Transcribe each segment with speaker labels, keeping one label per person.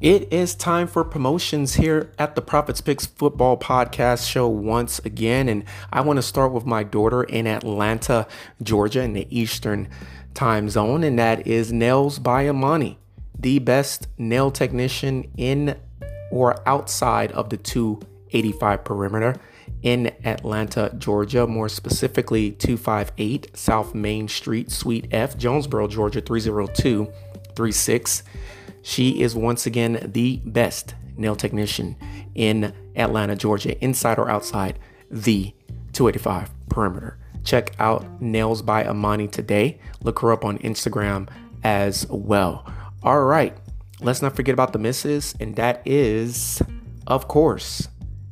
Speaker 1: It is time for promotions here at the Prophets Picks Football Podcast Show once again. And I want to start with my daughter in Atlanta, Georgia, in the Eastern time zone. And that is Nails by Amani, the best nail technician in or outside of the 285 perimeter in Atlanta, Georgia, more specifically 258 South Main Street, Suite F, Jonesboro, Georgia 30236. She is once again the best nail technician in Atlanta, Georgia, inside or outside the 285 perimeter. Check out Nails by Amani today. Look her up on Instagram as well. All right, let's not forget about the misses, and that is, of course,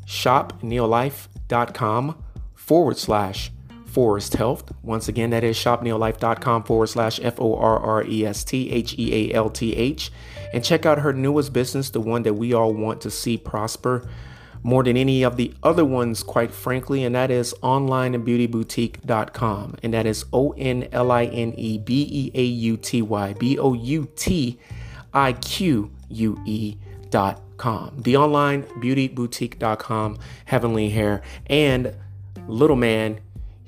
Speaker 1: shopneolife.com forward slash Forrest Health. Once again, that is shopneolife.com forward slash F O R R E S T H E A L T H and check out her newest business, the one that we all want to see prosper more than any of the other ones, quite frankly, and that is onlinebeautyboutique.com. And that is O N L I N E B E A U T Y B O U T I Q U E.com. The online beauty boutique.com, Heavenly Hair, and Little Man.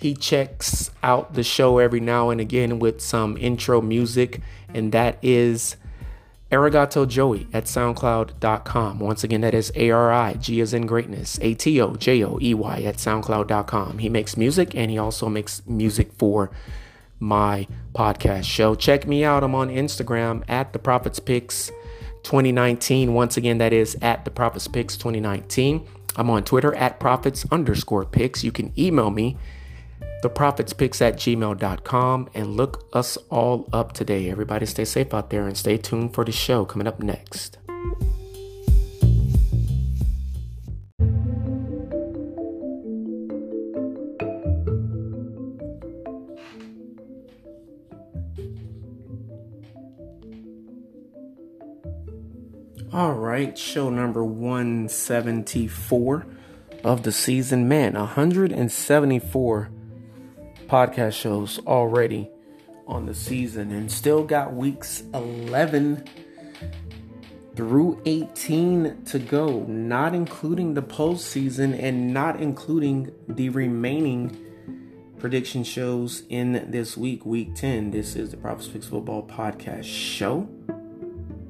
Speaker 1: He checks out the show every now and again with some intro music, and that is Arigato Joey at SoundCloud.com. Once again, that is A R I G as in greatness, A T O J O E Y at SoundCloud.com. He makes music and he also makes music for my podcast show. Check me out. I'm on Instagram at the Prophets Picks 2019. Once again, that is at the Prophets Picks 2019. I'm on Twitter at Prophets underscore Picks. You can email me theprophetspicks at gmail.com and look us all up today. Everybody stay safe out there and stay tuned for the show coming up next. All right, show number 174 of the season. Man, 174 podcast shows already on the season and still got weeks 11 through 18 to go, not including the postseason and not including the remaining prediction shows in this week, week 10. This is the Prophets Picks Football Podcast Show.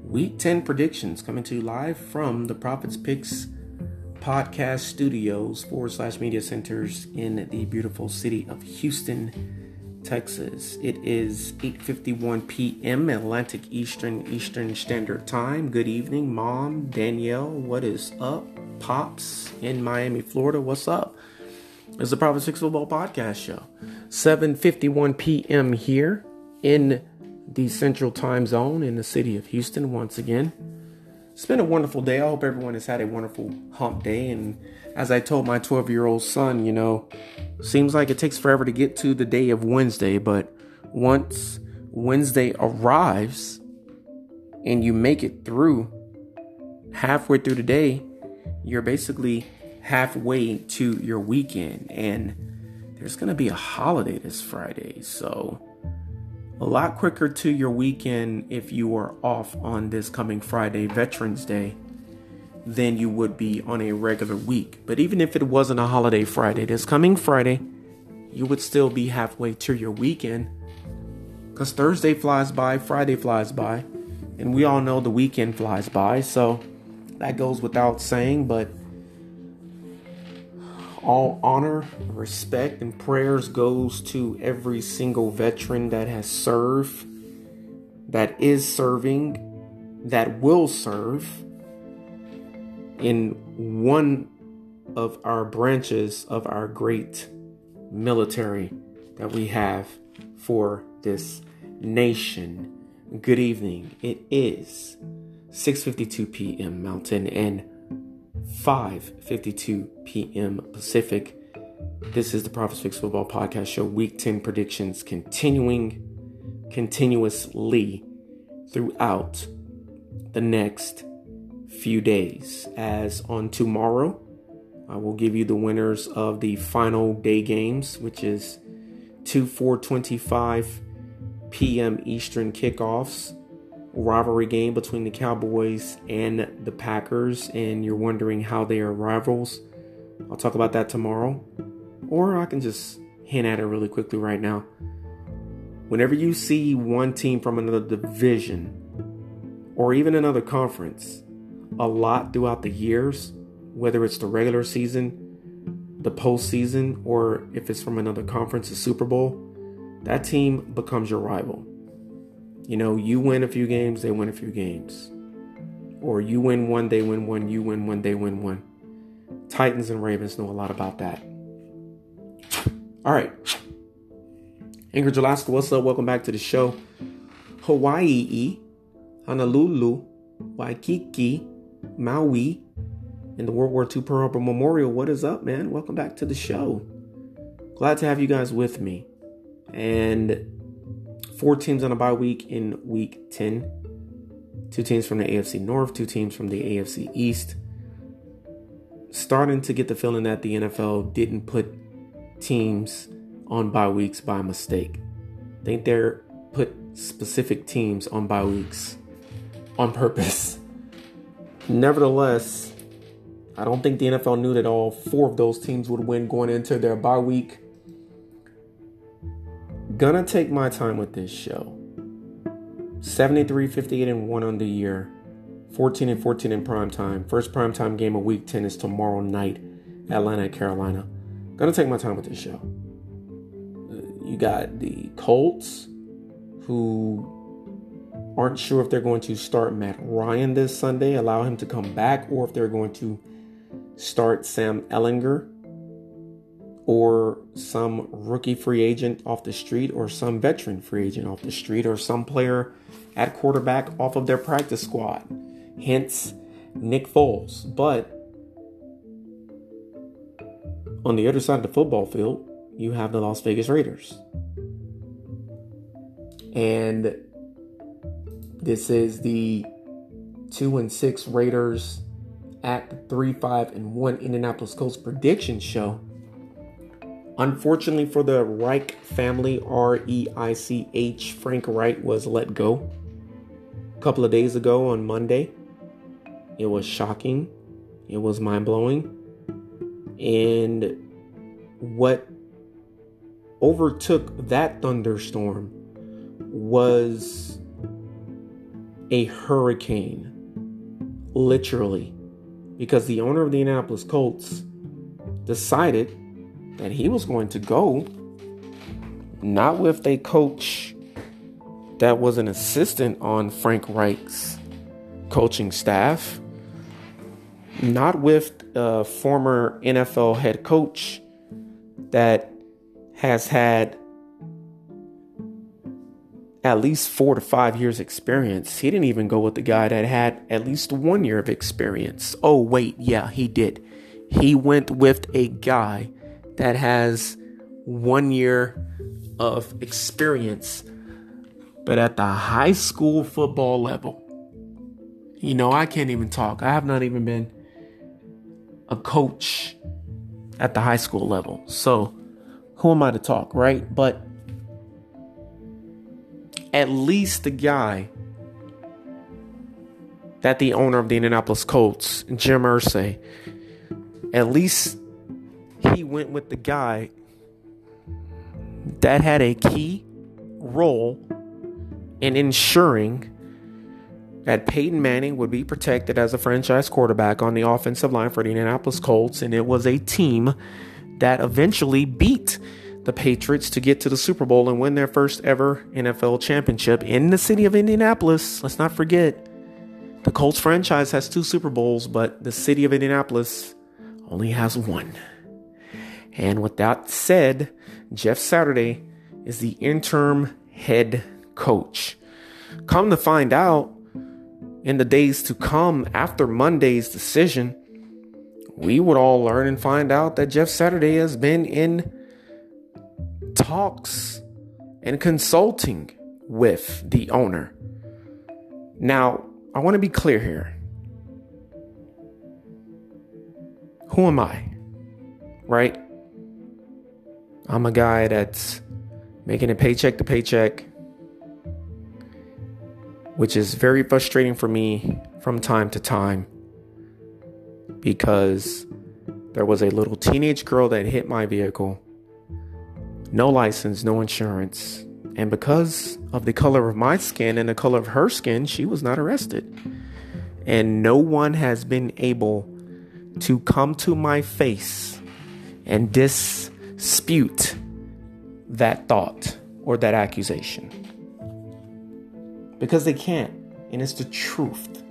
Speaker 1: Week 10 predictions coming to you live from the Prophets Picks podcast studios forward slash media centers in the beautiful city of Houston, Texas. It is 8:51 p.m. Atlantic Eastern Eastern Standard Time. Good evening, Mom, Danielle. What is up? Pops in Miami, Florida. What's up? It's the Prophets Picks Football Podcast Show. 7:51 p.m. here in the Central Time Zone in the city of Houston. Once again it's been a wonderful day. I hope everyone has had a wonderful hump day. And as I told my 12 year old son, you know, seems like it takes forever to get to the day of Wednesday, but once Wednesday arrives and you make it through halfway through the day, you're basically halfway to your weekend. And there's going to be a holiday this Friday. So a lot quicker to your weekend if you are off on this coming Friday, Veterans Day, than you would be on a regular week. But even if it wasn't a holiday Friday, this coming Friday, you would still be halfway to your weekend. Because Thursday flies by, Friday flies by, and we all know the weekend flies by. So that goes without saying, but all honor, respect, and prayers goes to every single veteran that has served, that is serving, that will serve in one of our branches of our great military that we have for this nation. Good evening. It is 6:52 p.m. Mountain and 5:52 p.m. Pacific. This is the Prophets Picks Football Podcast Show. Week 10 predictions continuing continuously throughout the next few days. As on tomorrow, I will give you the winners of the final day games, which is 2 4 25 p.m. Eastern kickoffs rivalry game between the Cowboys and the Packers, and you're wondering how they are rivals, I'll talk about that tomorrow. Or I can just hint at it really quickly right now. Whenever you see one team from another division or even another conference a lot throughout the years, whether it's the regular season, the postseason, or if it's from another conference, the Super Bowl, that team becomes your rival. You know, you win a few games, they win a few games. Or you win one, they win one, you win one, they win one. Titans and Ravens know a lot about that. All right. Ingrid Alaska, what's up? Welcome back to the show. Hawaii, Honolulu, Waikiki, Maui, and the World War II Pearl Harbor Memorial. What is up, man? Welcome back to the show. Glad to have you guys with me. And four teams on a bye week in week 10. Two teams from the AFC North, two teams from the AFC East. Starting to get the feeling that the NFL didn't put teams on bye weeks by mistake. I think they're put specific teams on bye weeks on purpose. Nevertheless, I don't think the NFL knew that all four of those teams would win going into their bye week. Gonna take my time with this show. 73, 58, and 1 on the year. 14 and 14 in prime time. First prime time game of week 10 is tomorrow night, Atlanta, Carolina. Gonna take my time with this show. Uh, you got the Colts, who aren't sure if they're going to start Matt Ryan this Sunday, allow him to come back, or if they're going to start Sam Ehlinger or some rookie free agent off the street or some veteran free agent off the street or some player at quarterback off of their practice squad. Hence, Nick Foles. But on the other side of the football field, you have the Las Vegas Raiders. And this is the 2 and 6 Raiders at the 3 5 and 1 Indianapolis Colts prediction show. Unfortunately for the Reich family, R E I C H, Frank Reich was let go a couple of days ago on Monday. It was shocking, it was mind blowing. And what overtook that thunderstorm was a hurricane, literally, because the owner of the Indianapolis Colts decided that he was going to go not with a coach that was an assistant on Frank Reich's coaching staff, not with a former NFL head coach that has had at least four to five years experience. He didn't even go with the guy that had at least one year of experience. Oh, wait, yeah, he did. He went with a guy that has one year of experience, but at the high school football level. You know, I can't even talk. I have not even been a coach at the high school level. So, who am I to talk, right? But at least the guy that the owner of the Indianapolis Colts, Jim Irsay, at least he went with the guy that had a key role in ensuring that Peyton Manning would be protected as a franchise quarterback on the offensive line for the Indianapolis Colts, and it was a team that eventually beat the Patriots to get to the Super Bowl and win their first ever NFL championship in the city of Indianapolis. Let's not forget, the Colts franchise has two Super Bowls, but the city of Indianapolis only has one. And with that said, Jeff Saturday is the interim head coach. Come to find out, in the days to come after Monday's decision, we would all learn and find out that Jeff Saturday has been in talks and consulting with the owner. Now, I want to be clear here. Who am I? Right? I'm a guy that's making a paycheck to paycheck. which is very frustrating for me from time to time because there was a little teenage girl that hit my vehicle. No license, no insurance. And because of the color of my skin and the color of her skin, she was not arrested. And no one has been able to come to my face and dispute that thought or that accusation. Because they can't. And it's the truth.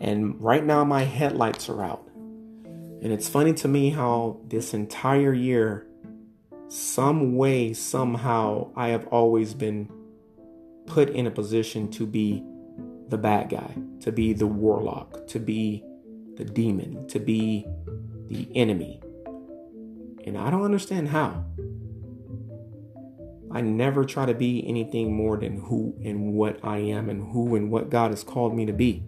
Speaker 1: And right now, my headlights are out. And it's funny to me how this entire year, some way, somehow, I have always been put in a position to be the bad guy, to be the warlock, to be the demon, to be the enemy. And I don't understand how. I never try to be anything more than who and what I am and who and what God has called me to be.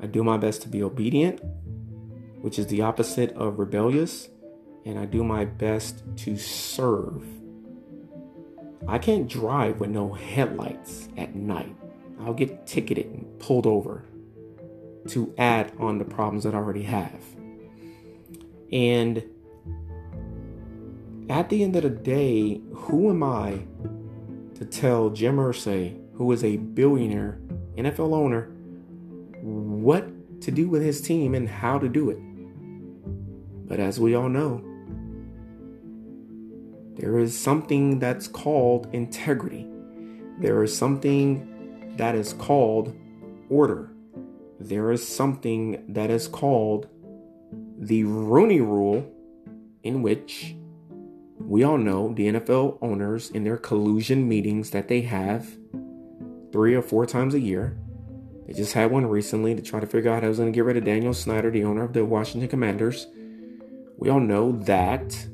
Speaker 1: I do my best to be obedient, which is the opposite of rebellious, and I do my best to serve. I can't drive with no headlights at night. I'll get ticketed and pulled over to add on the problems that I already have. And at the end of the day, who am I to tell Jim Irsay, who is a billionaire NFL owner, what to do with his team and how to do it? But as we all know, there is something that's called integrity. There is something that is called order. There is something that is called the Rooney Rule, in which we all know the NFL owners in their collusion meetings that they have three or four times a year. They just had one recently to try to figure out how was going to get rid of Daniel Snyder, the owner of the Washington Commanders. We all know that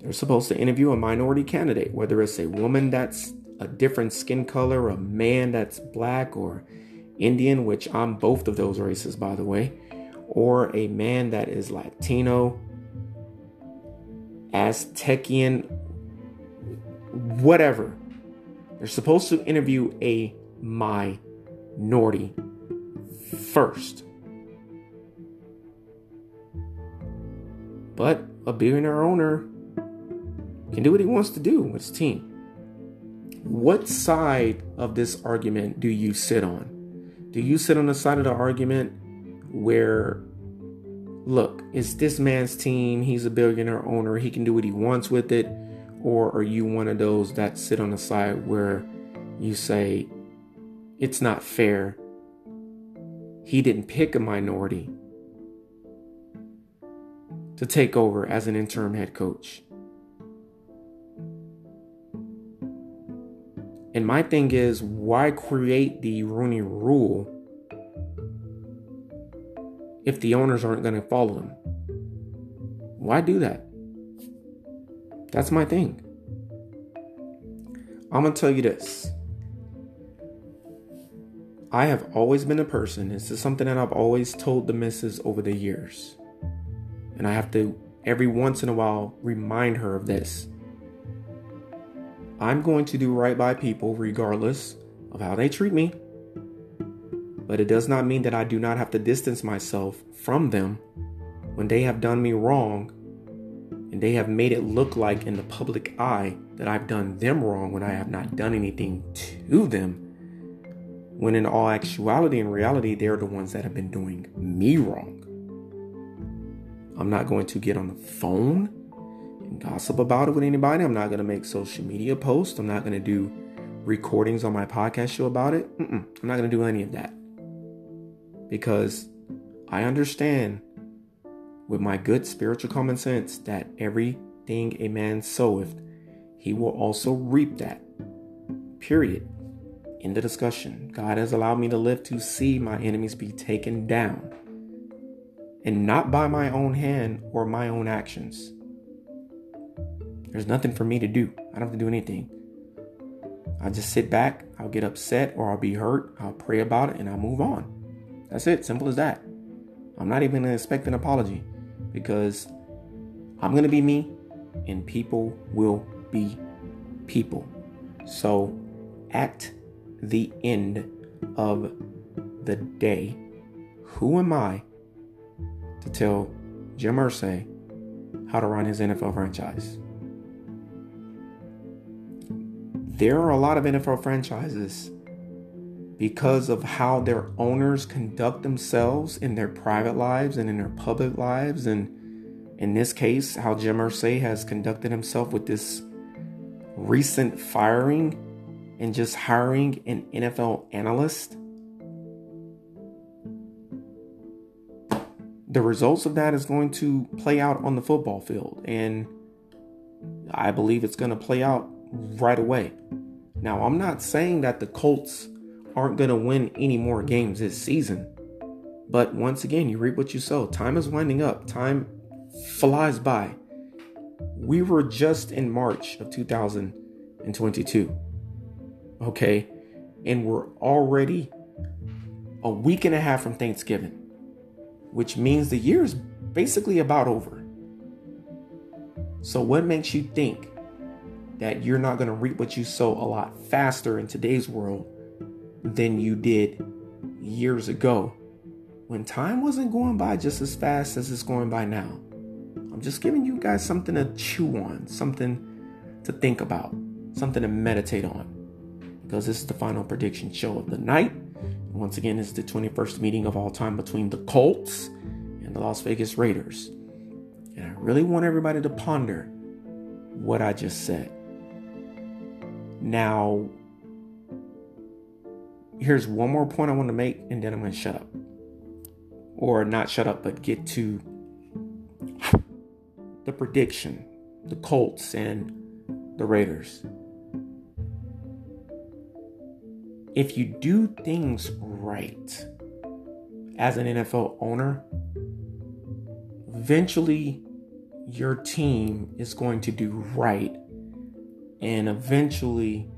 Speaker 1: they're supposed to interview a minority candidate, whether it's a woman that's a different skin color, a man that's black or Indian, which I'm both of those races, by the way, or a man that is Latino, Aztecian, whatever. They're supposed to interview a minority first. But a billionaire owner can do what he wants to do with his team. What side of this argument do you sit on? Do you sit on the side of the argument where look, it's this man's team. He's a billionaire owner. He can do what he wants with it. Or are you one of those that sit on the side where you say, it's not fair? He didn't pick a minority to take over as an interim head coach. And my thing is, why create the Rooney rule if the owners aren't going to follow them. Why do that? That's my thing. I'm going to tell you this. I have always been a person, this is something that I've always told the missus over the years. And I have to, every once in a while, remind her of this. I'm going to do right by people regardless of how they treat me but it does not mean that I do not have to distance myself from them when they have done me wrong and they have made it look like in the public eye that I've done them wrong when I have not done anything to them. When in all actuality and reality, they're the ones that have been doing me wrong. I'm not going to get on the phone and gossip about it with anybody. I'm not going to make social media posts. I'm not going to do recordings on my podcast show about it. Mm-mm. I'm not going to do any of that because I understand with my good spiritual common sense that everything a man soweth, he will also reap that. Period. In the discussion, God has allowed me to live to see my enemies be taken down, and not by my own hand or my own actions. There's nothing for me to do. I don't have to do anything. I'll just sit back, I'll get upset or I'll be hurt, I'll pray about it, and I'll move on. That's it. Simple as that. I'm not even to expect an apology because I'm to be me and people will be people. So, at the end of the day, who am I to tell Jim Irsay how to run his NFL franchise? There are a lot of NFL franchises because of how their owners conduct themselves in their private lives and in their public lives. And in this case, how Jim Irsay has conducted himself with this recent firing and just hiring an NFL analyst. The results of that is going to play out on the football field. And I believe it's going to play out right away. Now, I'm not saying that the Colts aren't going to win any more games this season. But once again, you reap what you sow. Time is winding up, time flies by. We were just in March of 2022. Okay. And we're already a week and a half from Thanksgiving, which means the year is basically about over. So, what makes you think that you're not going to reap what you sow a lot faster in today's world than you did years ago when time wasn't going by just as fast as it's going by now. I'm just giving you guys something to chew on, something to think about, something to meditate on. Because this is the final prediction show of the night. Once again, it's the 21st meeting of all time between the Colts and the Las Vegas Raiders. And I really want everybody to ponder what I just said. Now, here's one more point I want to make, and then I'm going to shut up. Or not shut up, but get to the prediction the Colts and the Raiders. If you do things right as an NFL owner, eventually your team is going to do right. And eventually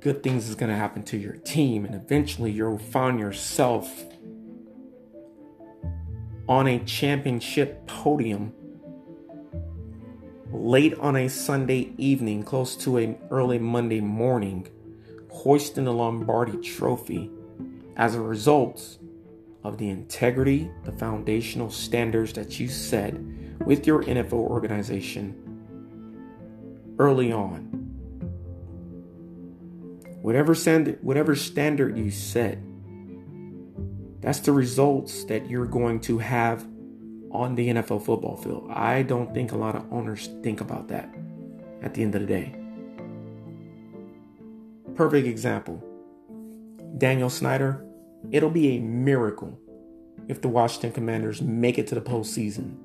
Speaker 1: good things is going to happen to your team and eventually you'll find yourself on a championship podium late on a Sunday evening close to an early Monday morning hoisting the Lombardi trophy as a result of the integrity, the foundational standards that you set with your NFL organization early on whatever standard whatever standard you set that's the results that you're going to have on the NFL football field. I don't think a lot of owners think about that at the end of the day. Perfect example. Daniel Snyder, it'll be a miracle if the Washington Commanders make it to the postseason.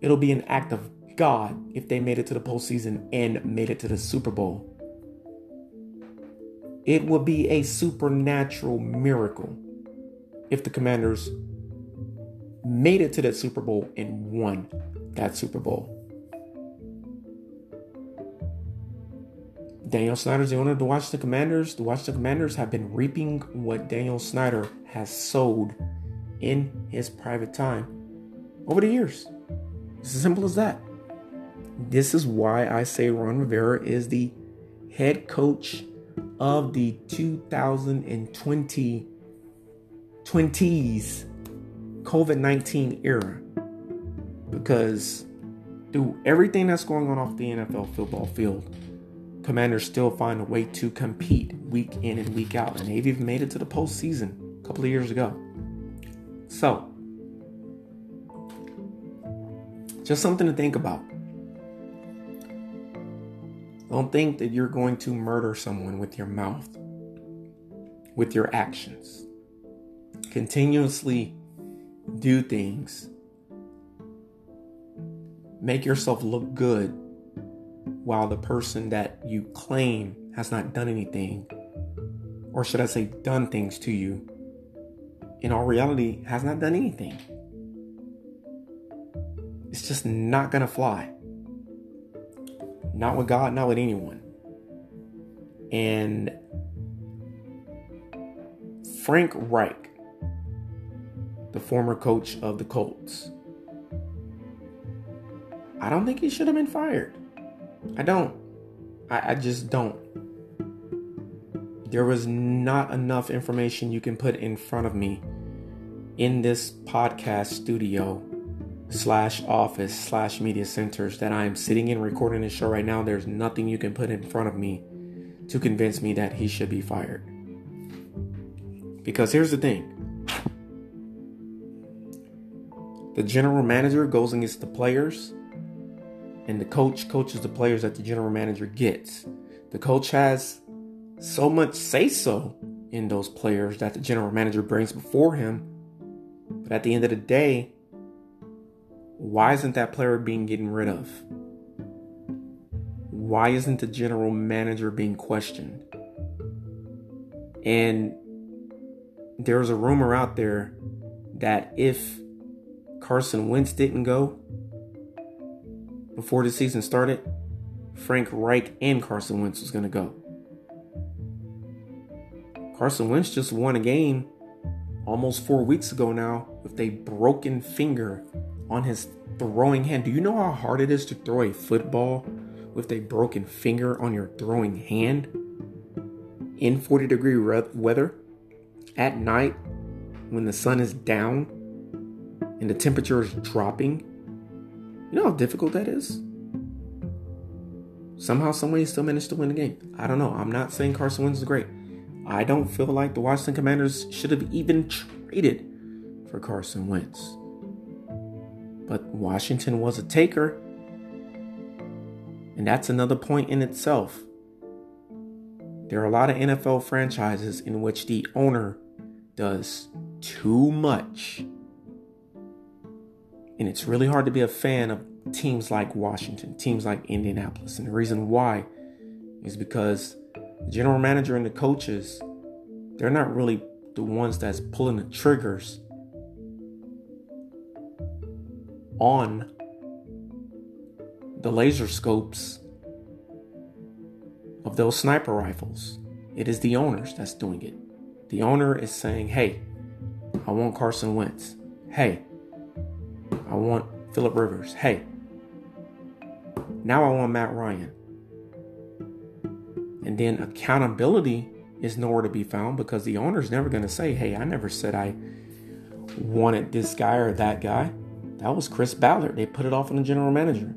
Speaker 1: It'll be an act of God if they made it to the postseason and made it to the Super Bowl. It would be a supernatural miracle if the Commanders made it to that Super Bowl and won that Super Bowl. Daniel Snyder's the owner of the Washington Commanders. The Washington Commanders have been reaping what Daniel Snyder has sowed in his private time over the years. It's as simple as that. This is why I say Ron Rivera is the head coach of the 2020 20s COVID 19 era. Because through everything that's going on off the NFL football field, Commanders still find a way to compete week in and week out. And they've even made it to the postseason a couple of years ago. So, just something to think about. Don't think that you're going to murder someone with your mouth, with your actions. Continuously do things. Make yourself look good while the person that you claim has not done anything, or should I say, done things to you, in all reality has not done anything. It's just not gonna fly. Not with God, not with anyone. And Frank Reich, the former coach of the Colts, I don't think he should have been fired. I don't. I, I just don't. There was not enough information you can put in front of me in this podcast studio slash office slash media centers that I am sitting in recording this show right now. There's nothing you can put in front of me to convince me that he should be fired. Because here's the thing the general manager goes against the players, and the coach coaches the players that the general manager gets. The coach has so much say so in those players that the general manager brings before him. But at the end of the day, why isn't that player being getting rid of? Why isn't the general manager being questioned? And there's a rumor out there that if Carson Wentz didn't go before the season started, Frank Reich and Carson Wentz was going to go. Carson Wentz just won a game almost four weeks ago now with a broken finger on his throwing hand. Do you know how hard it is to throw a football with a broken finger on your throwing hand in 40 degree weather at night when the sun is down and the temperature is dropping? You know how difficult that is? Somehow, he still managed to win the game. I don't know. I'm not saying Carson Wentz is great. I don't feel like the Washington Commanders should have even traded for Carson Wentz. Washington was a taker. And that's another point in itself. There are a lot of NFL franchises in which the owner does too much. And it's really hard to be a fan of teams like Washington, teams like Indianapolis. And the reason why is because the general manager and the coaches, they're not really the ones that's pulling the triggers on the laser scopes of those sniper rifles. It is the owners that's doing it. The owner is saying, hey, I want Carson Wentz. Hey, I want Philip Rivers. Hey, now I want Matt Ryan. And then accountability is nowhere to be found because the owner's never going to say, hey, I never said I wanted this guy or that guy. That was Chris Ballard. They put it off on the general manager.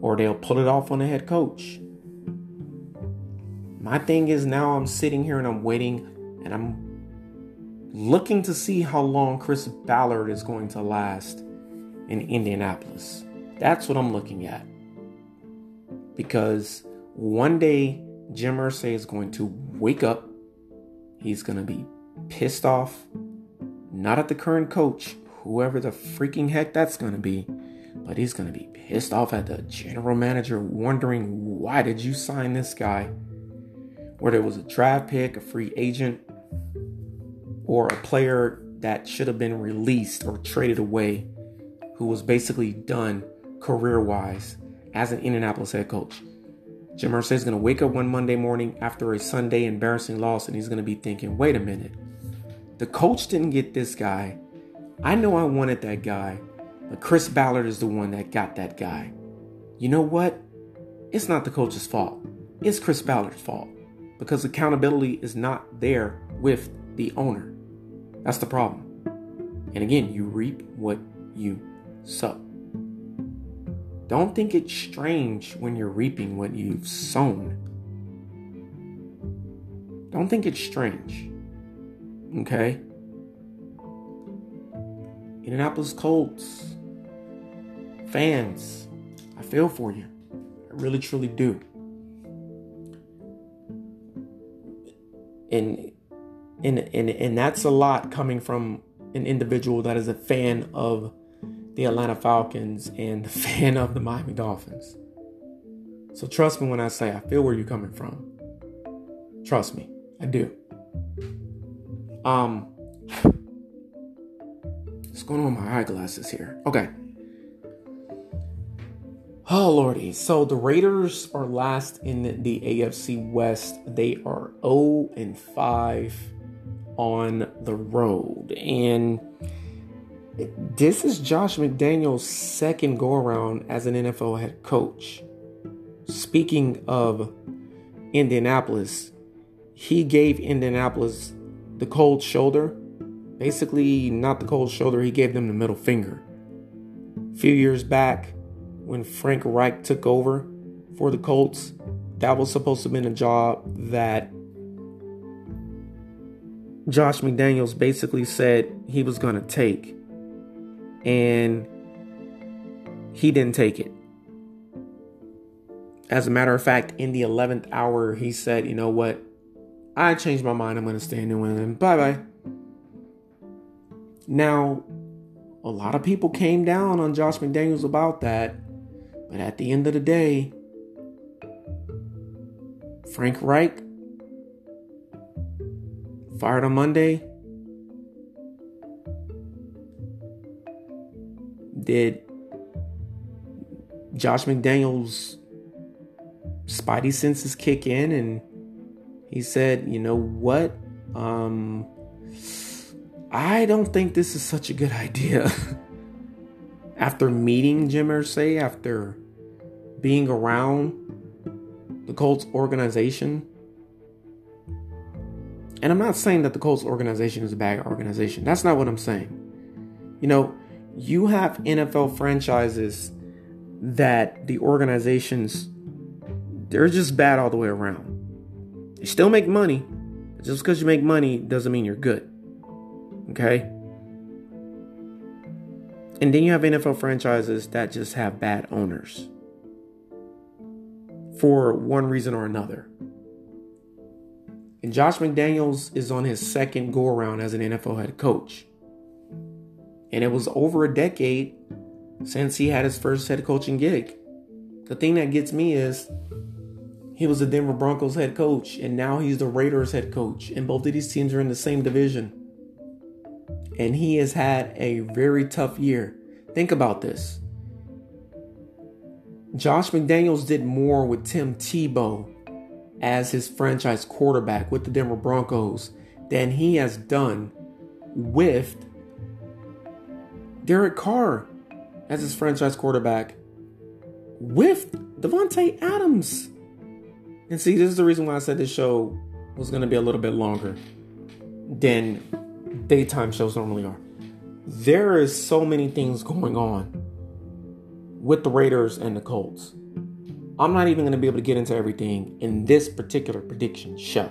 Speaker 1: Or they'll put it off on the head coach. My thing is now I'm sitting here and I'm waiting and I'm looking to see how long Chris Ballard is going to last in Indianapolis. That's what I'm looking at. Because one day, Jim Irsay is going to wake up. He's going to be pissed off, not at the current coach, whoever the freaking heck that's going to be, but he's going to be pissed off at the general manager, wondering why did you sign this guy? Whether it was a draft pick, a free agent, or a player that should have been released or traded away, who was basically done career wise as an Indianapolis head coach. Jim Irsay is going to wake up one Monday morning after a Sunday embarrassing loss and he's going to be thinking, wait a minute, the coach didn't get this guy. I know I wanted that guy, but Chris Ballard is the one that got that guy. You know what? It's not the coach's fault. It's Chris Ballard's fault because accountability is not there with the owner. That's the problem. And again, you reap what you sow. Don't think it's strange when you're reaping what you've sown. Don't think it's strange. Okay? Indianapolis Colts fans, I feel for you. I really truly do. And and and and that's a lot coming from an individual that is a fan of the Atlanta Falcons and the fan of the Miami Dolphins. So trust me when I say I feel where you're coming from. Trust me, I do. Um, what's going on with my eyeglasses here? Okay. Oh lordy! So the Raiders are last in the AFC West. They are 0 and 5 on the road, and this is Josh McDaniels' second go around as an NFL head coach. speaking of Indianapolis, he gave Indianapolis the cold shoulder. Basically, not the cold shoulder, he gave them the middle finger. A few years back, when Frank Reich took over for the Colts, that was supposed to have been a job that Josh McDaniels basically said he was going to take. And he didn't take it. As a matter of fact, in the 11th hour, he said, you know what? I changed my mind. I'm going to stay in New England. Bye bye. Now, a lot of people came down on Josh McDaniels about that. But at the end of the day, Frank Reich fired on Monday. Did Josh McDaniels' spidey senses kick in and he said, you know what? Um, I don't think this is such a good idea. after meeting Jim Irsay, after being around the Colts organization, and I'm not saying that the Colts organization is a bad organization. That's not what I'm saying. You know, you have NFL franchises that the organizations they're just bad all the way around. You still make money. Just because you make money doesn't mean you're good. Okay? And then you have NFL franchises that just have bad owners for one reason or another. And Josh McDaniels is on his second go around as an NFL head coach. And it was over a decade since he had his first head coaching gig. The thing that gets me is he was the Denver Broncos head coach, and now he's the Raiders head coach. And both of these teams are in the same division. And he has had a very tough year. Think about this. Josh McDaniels did more with Tim Tebow as his franchise quarterback with the Denver Broncos than he has done with Derek Carr as his franchise quarterback with Davante Adams. And see, this is the reason why I said this show was going to be a little bit longer than daytime shows normally are. There is so many things going on with the Raiders and the Colts. I'm not even going to be able to get into everything in this particular prediction show.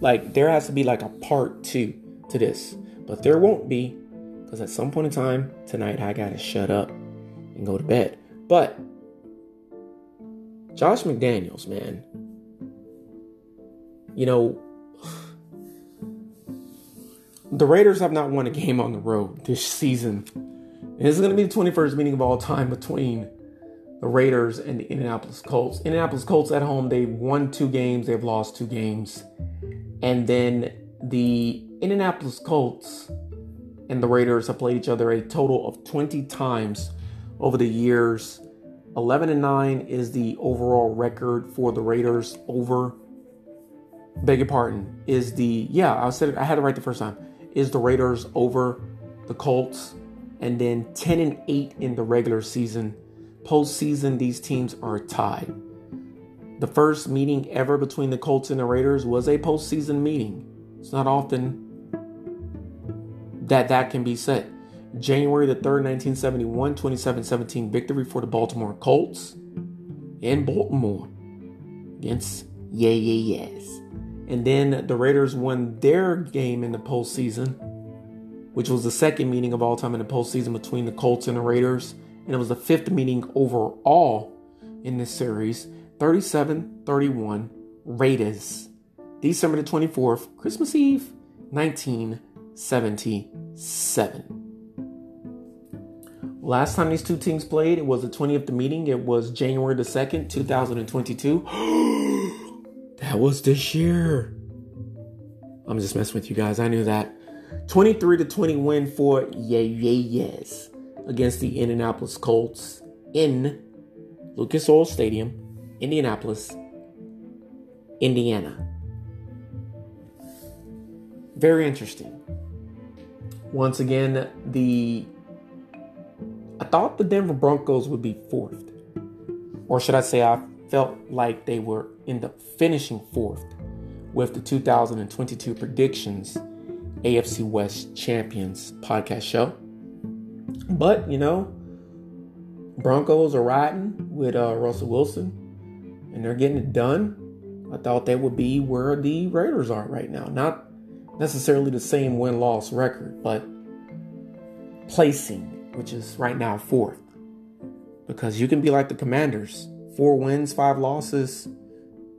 Speaker 1: Like, there has to be like a part two to this, but there won't be because at some point in time tonight, I got to shut up and go to bed. But Josh McDaniels, man, you know, the Raiders have not won a game on the road this season. And this is going to be the 21st meeting of all time between the Raiders and the Indianapolis Colts. Indianapolis Colts at home, they've won two games, they've lost two games. And then the Indianapolis Colts and the Raiders have played each other a total of 20 times over the years. 11 and 9 is the overall record for the Raiders over beg your pardon is the yeah I said it, I had it right the first time is the Raiders over the Colts and then 10 and 8 in the regular season postseason, these teams are tied. The first meeting ever between the Colts and the Raiders was a postseason meeting. It's not often that that can be said. January the 3rd, 1971, 27 17 victory for the Baltimore Colts in Baltimore against Yeah Yeah Yes. And then the Raiders won their game in the postseason, which was the second meeting of all time in the postseason between the Colts and the Raiders and it was the fifth meeting overall in this series 37 31 Raiders. December the 24th, Christmas Eve, 1977. Last time these two teams played, it was the 20th meeting. It was January the 2nd, 2022. that was this year. I'm just messing with you guys. I knew that. 23 to 20 win for Yeah Yeah Yes against the Indianapolis Colts in Lucas Oil Stadium, Indianapolis, Indiana. Very interesting. Once again, the I thought the Denver Broncos would be fourth. Or should I say I felt like they were in the finishing fourth with the 2022 predictions AFC West champions podcast show. But, you know, Broncos are riding with uh, Russell Wilson and they're getting it done. I thought they would be where the Raiders are right now. Not necessarily the same win loss record, but placing, which is right now fourth. Because you can be like the Commanders four wins, five losses,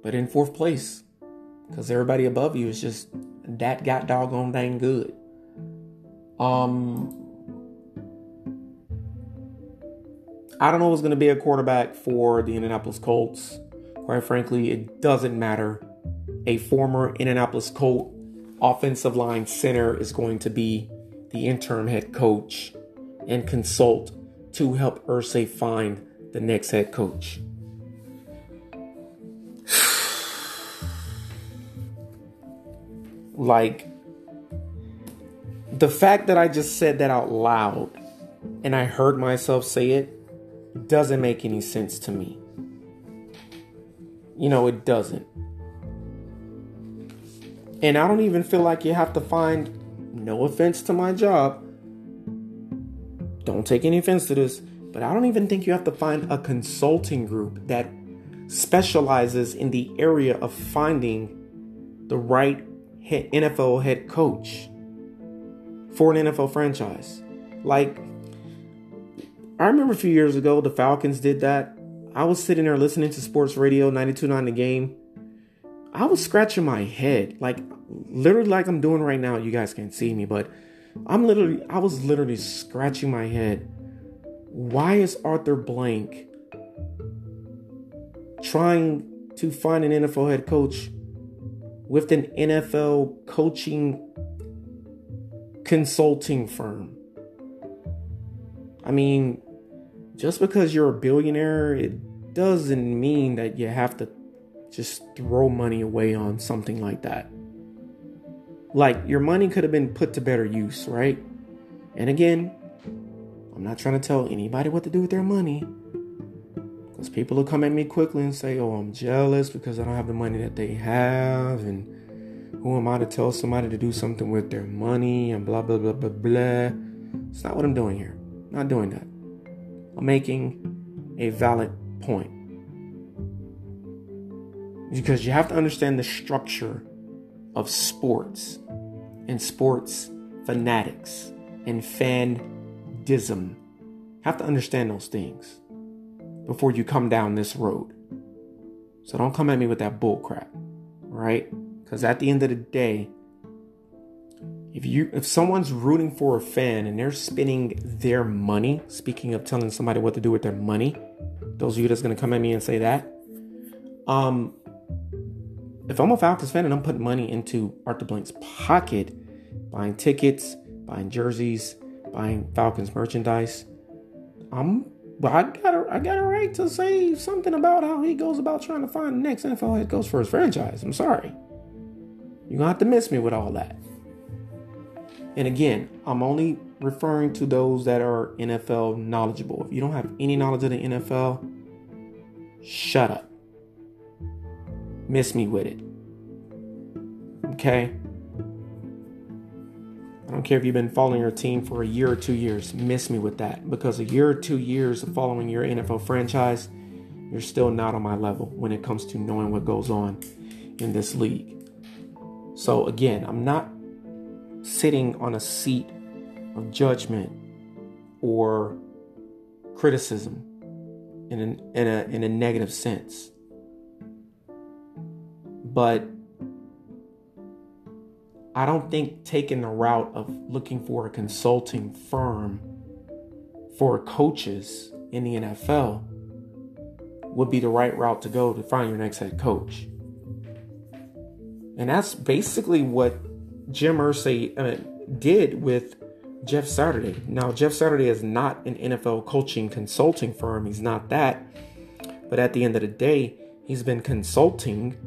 Speaker 1: but in fourth place. Because everybody above you is just that got doggone dang good. Um, I don't know who's going to be a quarterback for the Indianapolis Colts. Quite frankly, it doesn't matter. A former Indianapolis Colt offensive line center is going to be the interim head coach and consult to help Irsay find the next head coach. Like, the fact that I just said that out loud and I heard myself say it doesn't make any sense to me. You know, it doesn't. And I don't even feel like you have to find, no offense to my job, don't take any offense to this, but I don't even think you have to find a consulting group that specializes in the area of finding the right NFL head coach for an NFL franchise. Like, I remember a few years ago, the Falcons did that. I was sitting there listening to sports radio 92.9 the game. I was scratching my head, like literally like I'm doing right now. You guys can't see me, but I'm literally, I was literally scratching my head. Why is Arthur Blank trying to find an NFL head coach with an NFL coaching consulting firm? I mean, just because you're a billionaire, it doesn't mean that you have to just throw money away on something like that. Like, your money could have been put to better use, right? And again, I'm not trying to tell anybody what to do with their money. Because people will come at me quickly and say, oh, I'm jealous because I don't have the money that they have. And who am I to tell somebody to do something with their money and blah, blah, blah, blah, blah. It's not what I'm doing here. I'm not doing that. I'm making a valid point. Because you have to understand the structure of sports and sports fanatics and fandism. Have to understand those things before you come down this road. So don't come at me with that bullcrap, right? Because at the end of the day, if you if someone's rooting for a fan and they're spending their money, speaking of telling somebody what to do with their money, those of you that's gonna come at me and say that, um, if I'm a Falcons fan and I'm putting money into Arthur Blank's pocket, buying tickets, buying jerseys, buying Falcons merchandise, I'm well, I got a, I got a right to say something about how he goes about trying to find the next NFL head coach for his franchise. I'm sorry. You're gonna have to miss me with all that. And again, I'm only referring to those that are NFL knowledgeable. If you don't have any knowledge of the NFL, shut up miss me with it. Okay? I don't care if you've been following your team for a year or two years, miss me with that. Because a year or two years of following your NFL franchise, you're still not on my level when it comes to knowing what goes on in this league. So, again, I'm not sitting on a seat of judgment or criticism in, an, in, a, in a negative sense. But I don't think taking the route of looking for a consulting firm for coaches in the NFL would be the right route to go to find your next head coach. And that's basically what Jim Irsay uh, did with Jeff Saturday. Now, Jeff Saturday is not an NFL coaching consulting firm, he's not that. But at the end of the day, he's been consulting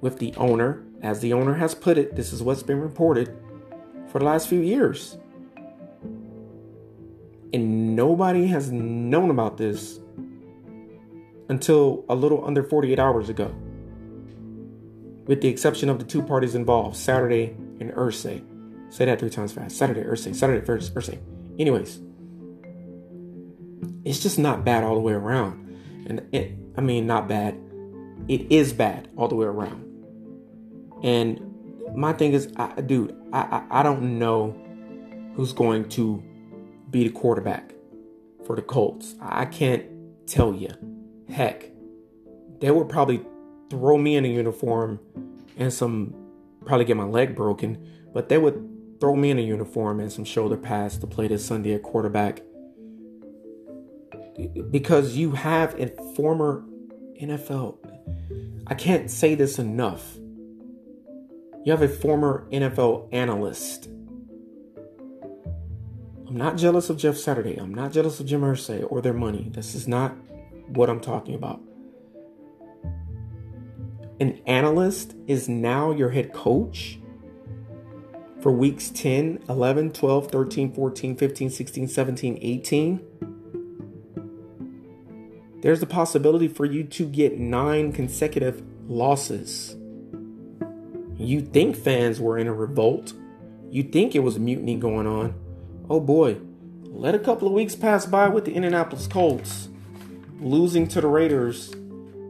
Speaker 1: with the owner. As the owner has put it, this is what's been reported for the last few years. And nobody has known about this until a little under 48 hours ago, with the exception of the two parties involved, Saturday and Irsay. Say that three times fast. Saturday, Irsay. Saturday, first, Irsay. Anyways, it's just not bad all the way around. And it, I mean, not bad. It is bad all the way around. And my thing is, I, dude, I, I, I don't know who's going to be the quarterback for the Colts. I can't tell you. Heck, they would probably throw me in a uniform and some, probably get my leg broken, but they would throw me in a uniform and some shoulder pads to play this Sunday at quarterback. Because you have a former NFL, I can't say this enough. You have a former NFL analyst. I'm not jealous of Jeff Saturday. I'm not jealous of Jim Irsay or their money. This is not what I'm talking about. An analyst is now your head coach for weeks 10, 11, 12, 13, 14, 15, 16, 17, 18. There's the possibility for you to get nine consecutive losses. You think fans were in a revolt. You think it was a mutiny going on. Oh boy, let a couple of weeks pass by with the Indianapolis Colts losing to the Raiders.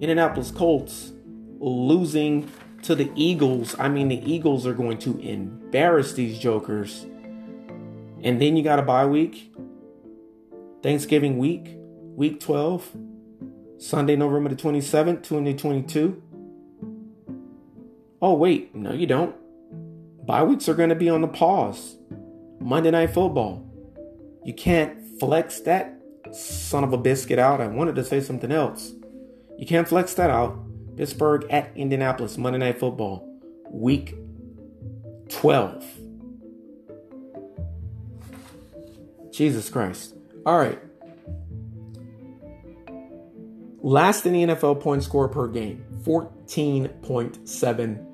Speaker 1: Indianapolis Colts losing to the Eagles. I mean, the Eagles are going to embarrass these jokers. And then you got a bye week, Thanksgiving week, week 12, Sunday, November the 27th, 2022. Oh, wait, no, you don't. Bye weeks are going to be on the pause. Monday Night Football. You can't flex that son of a biscuit out. I wanted to say something else. You can't flex that out. Pittsburgh at Indianapolis, Monday Night Football, week 12. Jesus Christ. All right. Last in the NFL point score per game, 14.7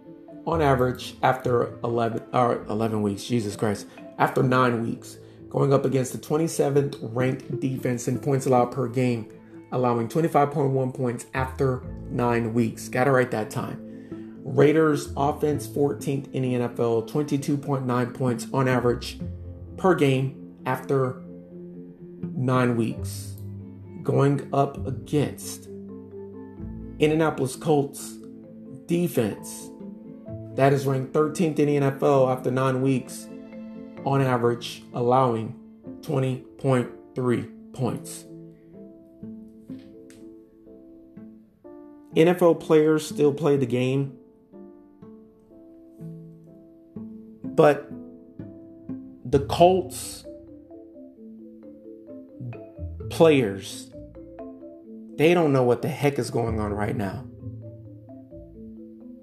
Speaker 1: on average after 11 or 11 weeks. Jesus Christ. After 9 weeks, going up against the 27th ranked defense in points allowed per game, allowing 25.1 points after 9 weeks. Got to write that time. Raiders offense 14th in the NFL, 22.9 points on average per game after 9 weeks. Going up against Indianapolis Colts defense that is ranked 13th in the NFL after 9 weeks on average allowing 20.3 points. NFL players still play the game, but the Colts players, they don't know what the heck is going on right now.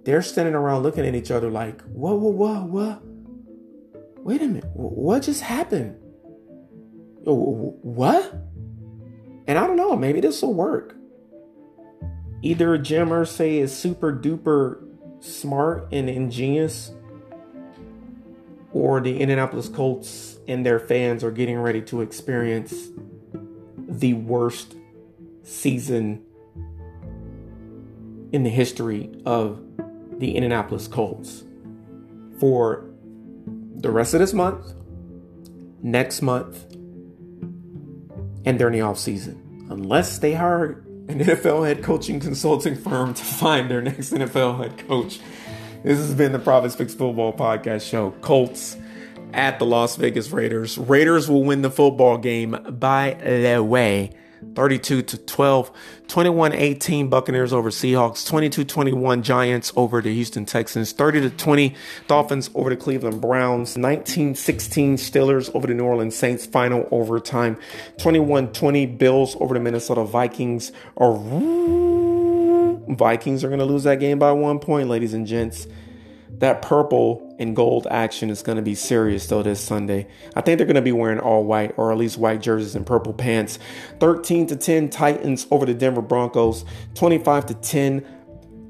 Speaker 1: They're standing around looking at each other like, whoa, whoa, whoa, what? Wait a minute, what just happened? What? And I don't know, maybe this will work either Jim Irsay is super duper smart and ingenious, or the Indianapolis Colts and their fans are getting ready to experience the worst season in the history of the Indianapolis Colts for the rest of this month, next month, and during the off season. Unless they hire an NFL head coaching consulting firm to find their next NFL head coach. This has been the Prophet's Fix Football Podcast Show. Colts at the Las Vegas Raiders. Raiders will win the football game by the way. 32 to 12, 21 18 Buccaneers over Seahawks, 22 21 Giants over the Houston Texans, 30 to 20 Dolphins over the Cleveland Browns, 19 16 Steelers over the New Orleans Saints, final overtime, 21 20 Bills over the Minnesota Vikings. Vikings are going to lose that game by one point, ladies and gents that purple and gold action is going to be serious though this Sunday. I think they're going to be wearing all white or at least white jerseys and purple pants. 13 to 10 Titans over the Denver Broncos. 25 to 10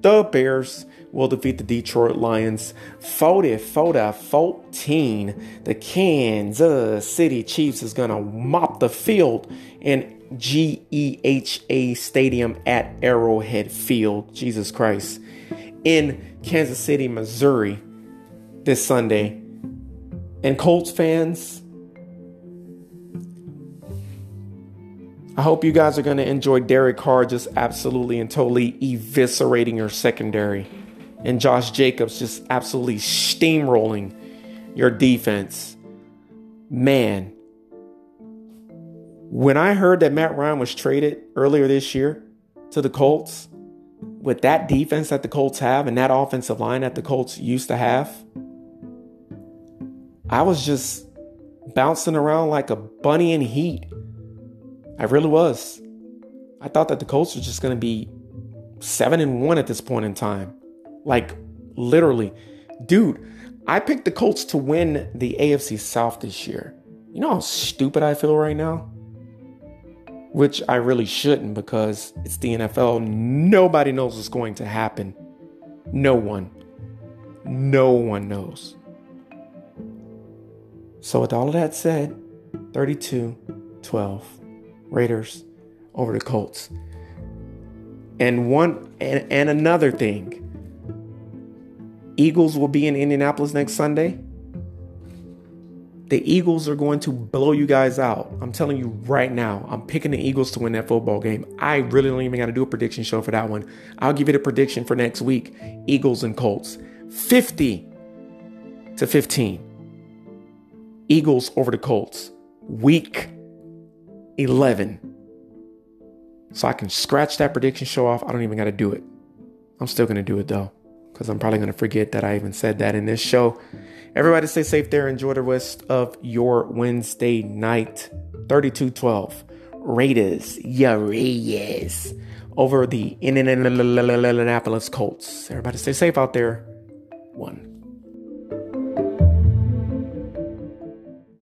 Speaker 1: the Bears will defeat the Detroit Lions. 40 40 14 the Kansas City Chiefs is going to mop the field in GEHA Stadium at Arrowhead Field. Jesus Christ. In Kansas City, Missouri this Sunday. And Colts fans, I hope you guys are going to enjoy Derek Carr just absolutely and totally eviscerating your secondary. And Josh Jacobs just absolutely steamrolling your defense. Man, when I heard that Matt Ryan was traded earlier this year to the Colts, with that defense that the Colts have and that offensive line that the Colts used to have, I was just bouncing around like a bunny in heat. I really was. I thought that the Colts were just going to be 7 and 1 at this point in time. Like literally. Dude, I picked the Colts to win the AFC South this year. You know how stupid I feel right now? Which I really shouldn't because it's the NFL. Nobody knows what's going to happen. No one. No one knows. So, with all of that said, 32 12, Raiders over the Colts. And one and, and another thing. Eagles will be in Indianapolis next Sunday. The Eagles are going to blow you guys out. I'm telling you right now. I'm picking the Eagles to win that football game. I really don't even got to do a prediction show for that one. I'll give you the prediction for next week Eagles and Colts 50 to 15. Eagles over the Colts. Week 11. So I can scratch that prediction show off. I don't even got to do it. I'm still going to do it though, because I'm probably going to forget that I even said that in this show. Everybody stay safe there. Enjoy the rest of your Wednesday night. 32 12. Raiders. Yeah. Over the Indianapolis Colts. Everybody stay safe out there. One.